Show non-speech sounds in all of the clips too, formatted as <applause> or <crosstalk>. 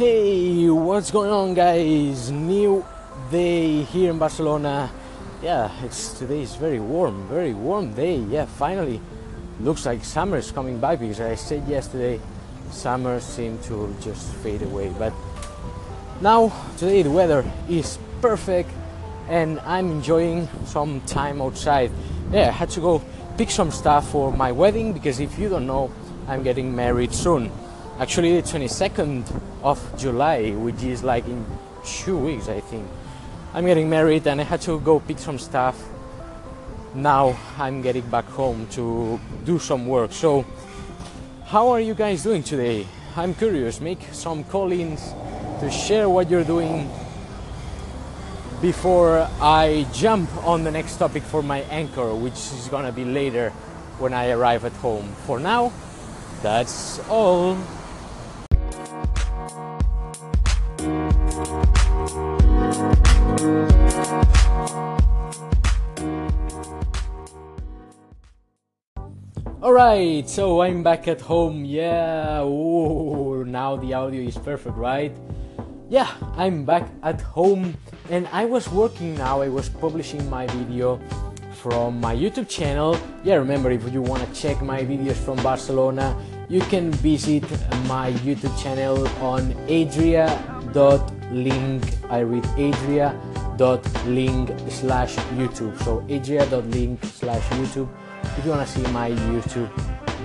Hey, what's going on, guys? New day here in Barcelona. Yeah, it's today is very warm, very warm day. Yeah, finally, looks like summer is coming back because I said yesterday, summer seemed to just fade away. But now today the weather is perfect, and I'm enjoying some time outside. Yeah, I had to go pick some stuff for my wedding because if you don't know, I'm getting married soon. Actually, the 22nd of July, which is like in two weeks, I think. I'm getting married and I had to go pick some stuff. Now I'm getting back home to do some work. So, how are you guys doing today? I'm curious. Make some call-ins to share what you're doing before I jump on the next topic for my anchor, which is gonna be later when I arrive at home. For now, that's all. Alright, so I'm back at home. Yeah, ooh, now the audio is perfect, right? Yeah, I'm back at home and I was working now. I was publishing my video from my YouTube channel. Yeah, remember if you want to check my videos from Barcelona, you can visit my YouTube channel on adria.link. I read adria.link slash YouTube. So adria.link slash YouTube if you want to see my YouTube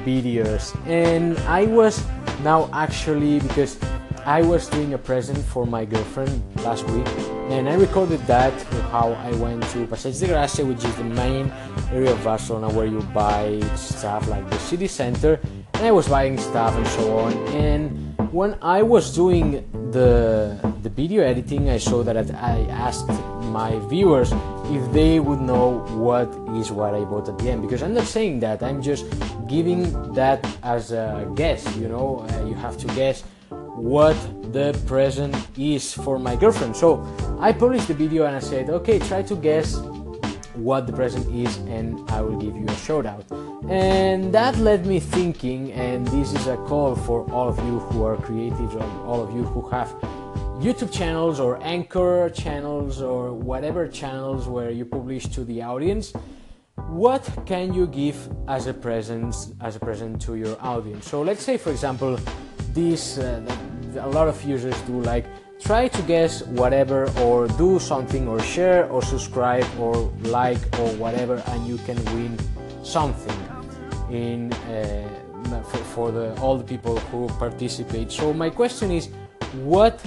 videos. And I was now actually because I was doing a present for my girlfriend last week and I recorded that how I went to Passeig de Gràcia which is the main area of Barcelona where you buy stuff like the city center and I was buying stuff and so on and when I was doing the the video editing I saw that I asked my viewers if they would know what is what I bought at the end because I'm not saying that I'm just giving that as a guess you know uh, you have to guess what the present is for my girlfriend. So I published the video and I said, okay, try to guess what the present is and I will give you a shout out. And that led me thinking, and this is a call for all of you who are creatives, all of you who have YouTube channels or anchor channels or whatever channels where you publish to the audience. What can you give as a present as a present to your audience? So let's say, for example, this uh, a lot of users do like try to guess whatever or do something or share or subscribe or like or whatever and you can win something in uh, for, for the all the people who participate so my question is what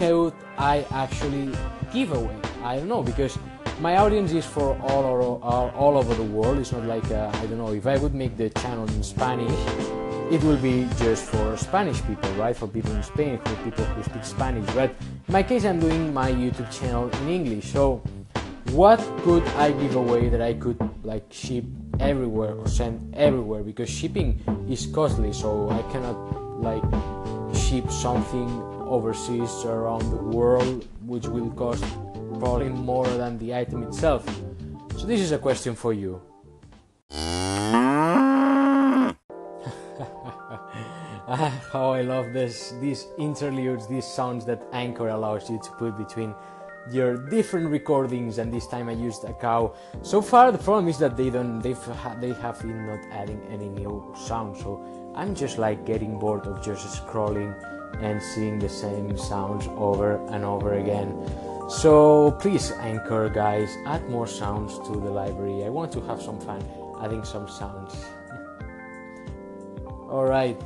could i actually give away i don't know because my audience is for all, all, all over the world it's not like uh, i don't know if i would make the channel in spanish it will be just for Spanish people, right? For people in Spain, for people who speak Spanish. But in my case, I'm doing my YouTube channel in English. So, what could I give away that I could like ship everywhere or send everywhere? Because shipping is costly, so I cannot like ship something overseas around the world, which will cost probably more than the item itself. So, this is a question for you. <laughs> how I love this these interludes, these sounds that Anchor allows you to put between your different recordings and this time I used a cow. So far the problem is that they don't they've they have been not adding any new sound so I'm just like getting bored of just scrolling and seeing the same sounds over and over again. So please Anchor guys add more sounds to the library. I want to have some fun adding some sounds. <laughs> Alright.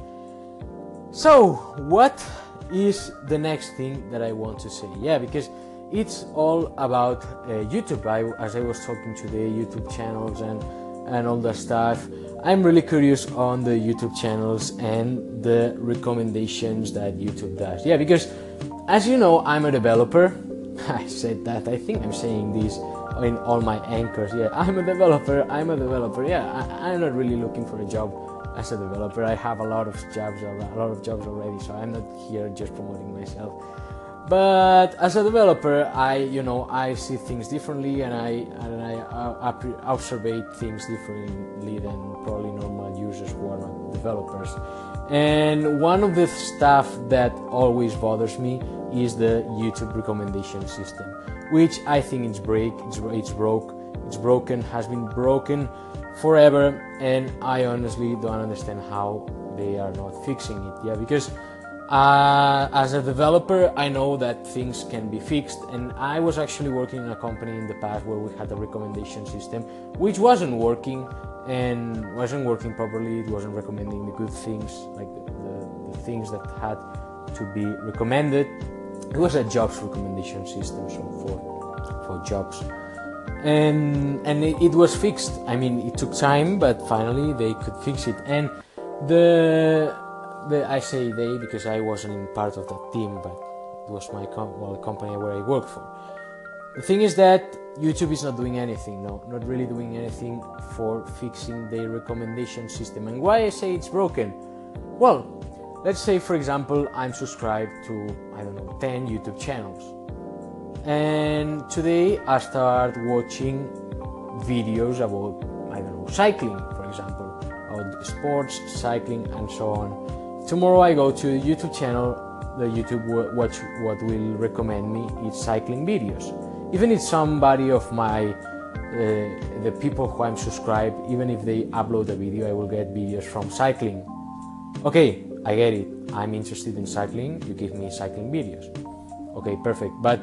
So, what is the next thing that I want to say? Yeah, because it's all about uh, YouTube. I, as I was talking today, YouTube channels and and all that stuff. I'm really curious on the YouTube channels and the recommendations that YouTube does. Yeah, because as you know, I'm a developer. <laughs> I said that. I think I'm saying this in all my anchors. Yeah, <laughs> I'm a developer. I'm a developer. Yeah, I, I'm not really looking for a job as a developer. I have a lot of jobs, a lot of jobs already, so I'm not here just promoting myself. But as a developer, I you know I see things differently and I and I uh, observe things differently than probably normal users who are not developers. And one of the stuff that always bothers me is the YouTube recommendation system, which I think it's break, it's, it's broke, it's broken, has been broken forever, and I honestly don't understand how they are not fixing it. Yeah, because uh, as a developer, I know that things can be fixed, and I was actually working in a company in the past where we had a recommendation system which wasn't working and wasn't working properly. It wasn't recommending the good things, like the, the, the things that had to be recommended. It was a jobs recommendation system, so for for jobs, and and it, it was fixed. I mean, it took time, but finally they could fix it. And the the, I say they because I wasn't in part of that team, but it was my com- well, company where I worked for. The thing is that YouTube is not doing anything, no, not really doing anything for fixing their recommendation system. And why I say it's broken? Well, let's say for example I'm subscribed to I don't know 10 YouTube channels, and today I start watching videos about I don't know cycling, for example, about sports, cycling, and so on Tomorrow I go to the YouTube channel, the YouTube watch what will recommend me is cycling videos. Even if somebody of my uh, the people who I'm subscribed, even if they upload a video, I will get videos from cycling. Okay, I get it. I'm interested in cycling. You give me cycling videos. Okay, perfect. But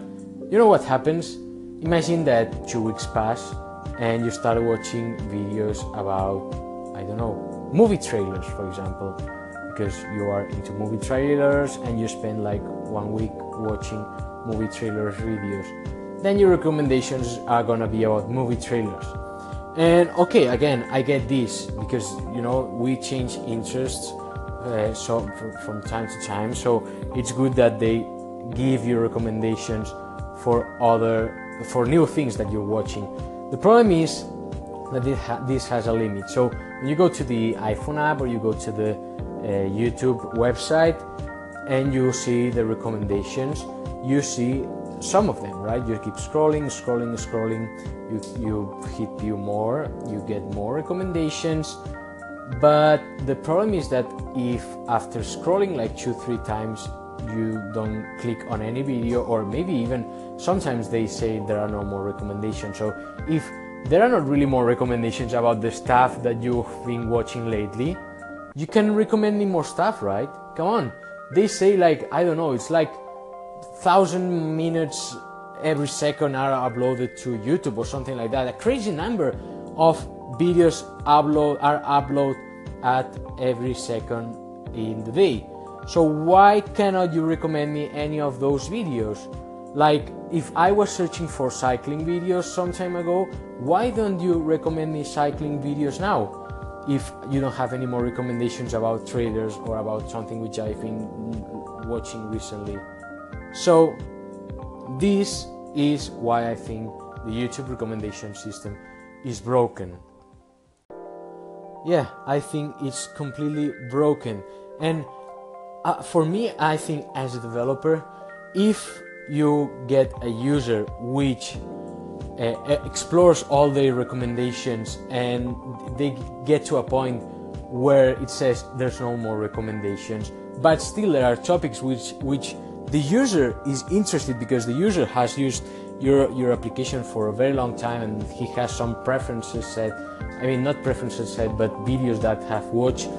you know what happens? Imagine that two weeks pass and you start watching videos about I don't know movie trailers, for example because you are into movie trailers and you spend like one week watching movie trailers videos then your recommendations are gonna be about movie trailers. And okay again i get this because you know we change interests uh, so from time to time. So it's good that they give you recommendations for other for new things that you're watching. The problem is that this has a limit. So when you go to the iphone app or you go to the Uh, YouTube website and you see the recommendations. You see some of them, right? You keep scrolling, scrolling, scrolling. You, you hit view more, you get more recommendations. But the problem is that if after scrolling like two, three times, you don't click on any video, or maybe even sometimes they say there are no more recommendations. So if there are not really more recommendations about the stuff that you've been watching lately, you can recommend me more stuff, right? Come on. They say like I don't know, it's like thousand minutes every second are uploaded to YouTube or something like that. A crazy number of videos upload are uploaded at every second in the day. So why cannot you recommend me any of those videos? Like if I was searching for cycling videos some time ago, why don't you recommend me cycling videos now? If you don't have any more recommendations about trailers or about something which I've been watching recently. So, this is why I think the YouTube recommendation system is broken. Yeah, I think it's completely broken. And uh, for me, I think as a developer, if you get a user which explores all the recommendations and they get to a point where it says there's no more recommendations. But still there are topics which which the user is interested because the user has used your your application for a very long time and he has some preferences set. I mean not preferences set but videos that have watched.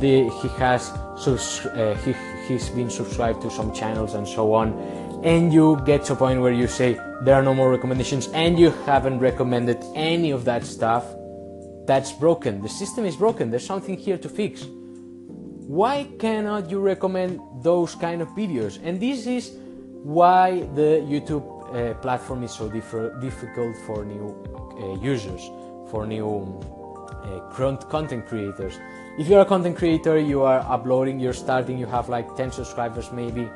The he has so uh, he, he's been subscribed to some channels and so on and you get to a point where you say there are no more recommendations and you haven't recommended any of that stuff, that's broken. The system is broken. There's something here to fix. Why cannot you recommend those kind of videos? And this is why the YouTube uh, platform is so diff- difficult for new uh, users, for new uh, content creators. If you're a content creator, you are uploading, you're starting, you have like 10 subscribers maybe,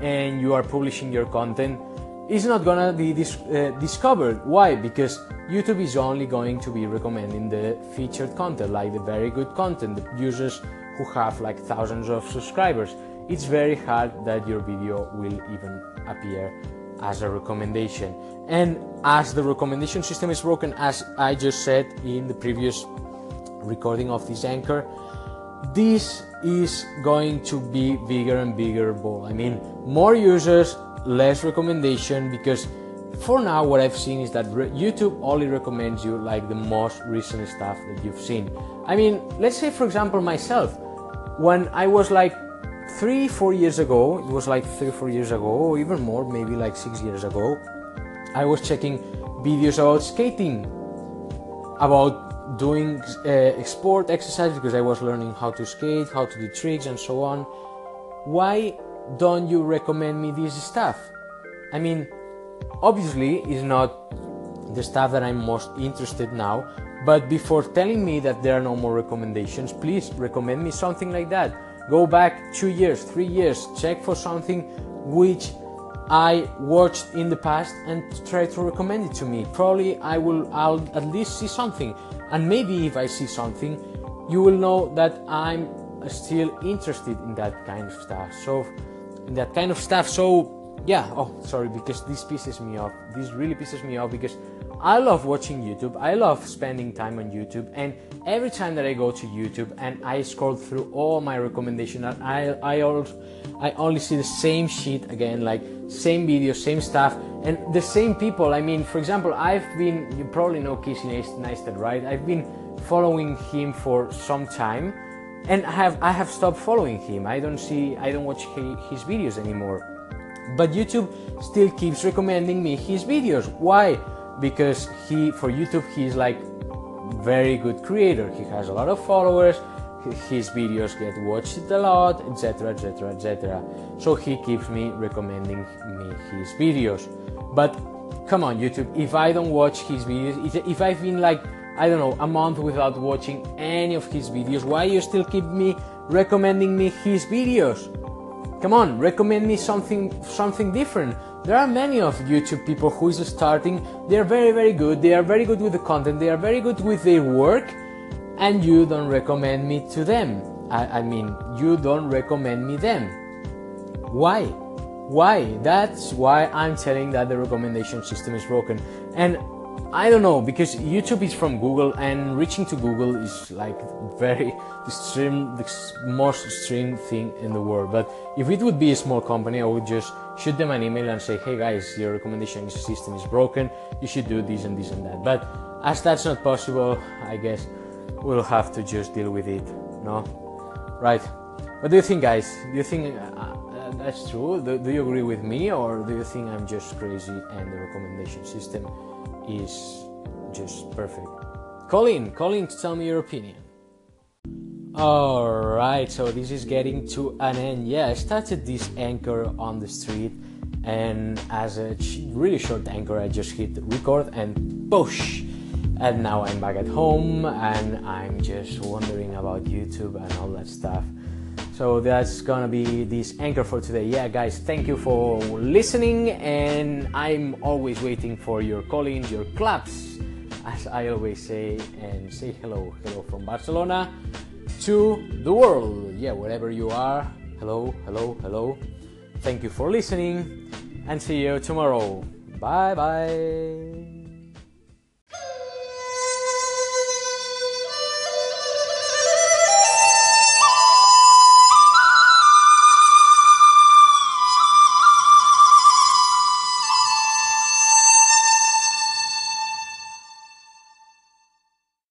and you are publishing your content is not gonna be dis- uh, discovered. Why? Because YouTube is only going to be recommending the featured content, like the very good content, the users who have like thousands of subscribers. It's very hard that your video will even appear as a recommendation. And as the recommendation system is broken, as I just said in the previous recording of this anchor, this is going to be bigger and bigger ball. I mean, more users, less recommendation because for now what I've seen is that YouTube only recommends you like the most recent stuff that you've seen. I mean, let's say for example myself, when I was like three, four years ago, it was like three, four years ago, or even more, maybe like six years ago, I was checking videos about skating, about doing uh, sport exercise because I was learning how to skate, how to do tricks, and so on. Why don't you recommend me this stuff? I mean, obviously, it's not the stuff that I'm most interested now. But before telling me that there are no more recommendations, please recommend me something like that. Go back two years, three years, check for something which I watched in the past and try to recommend it to me. Probably I will I'll at least see something. And maybe if I see something, you will know that I'm still interested in that kind of stuff. So in that kind of stuff. So yeah, oh sorry because this pisses me off. This really pisses me off because I love watching YouTube. I love spending time on YouTube, and every time that I go to YouTube and I scroll through all my recommendations, I I also I only see the same shit again, like same videos, same stuff, and the same people. I mean, for example, I've been you probably know Casey Neistat, right? I've been following him for some time, and I have I have stopped following him. I don't see I don't watch his videos anymore, but YouTube still keeps recommending me his videos. Why? because he for YouTube he's like very good creator. He has a lot of followers. His videos get watched a lot, etc., etc., etc. So he keeps me recommending me his videos. But come on, YouTube, if I don't watch his videos, if I've been like I don't know a month without watching any of his videos, why you still keep me recommending me his videos? Come on, recommend me something something different. There are many of YouTube people who is starting. They are very very good. They are very good with the content. They are very good with their work, and you don't recommend me to them. I, I mean, you don't recommend me them. Why? Why? That's why I'm telling that the recommendation system is broken. And I don't know because YouTube is from Google and reaching to Google is like very extreme, the most extreme thing in the world. But if it would be a small company, I would just shoot them an email and say, "Hey guys, your recommendation system is broken. You should do this and this and that." But as that's not possible, I guess we'll have to just deal with it. No, right? What do you think, guys? Do you think uh, uh, that's true? Do, do you agree with me, or do you think I'm just crazy and the recommendation system? is just perfect. Call in, call in, tell me your opinion. Alright, so this is getting to an end. Yeah, I started this anchor on the street, and as a really short anchor, I just hit record and push. And now I'm back at home and I'm just wondering about YouTube and all that stuff. So that's gonna be this anchor for today. Yeah, guys, thank you for listening, and I'm always waiting for your callings, your claps, as I always say, and say hello, hello from Barcelona to the world. Yeah, wherever you are, hello, hello, hello. Thank you for listening, and see you tomorrow. Bye bye.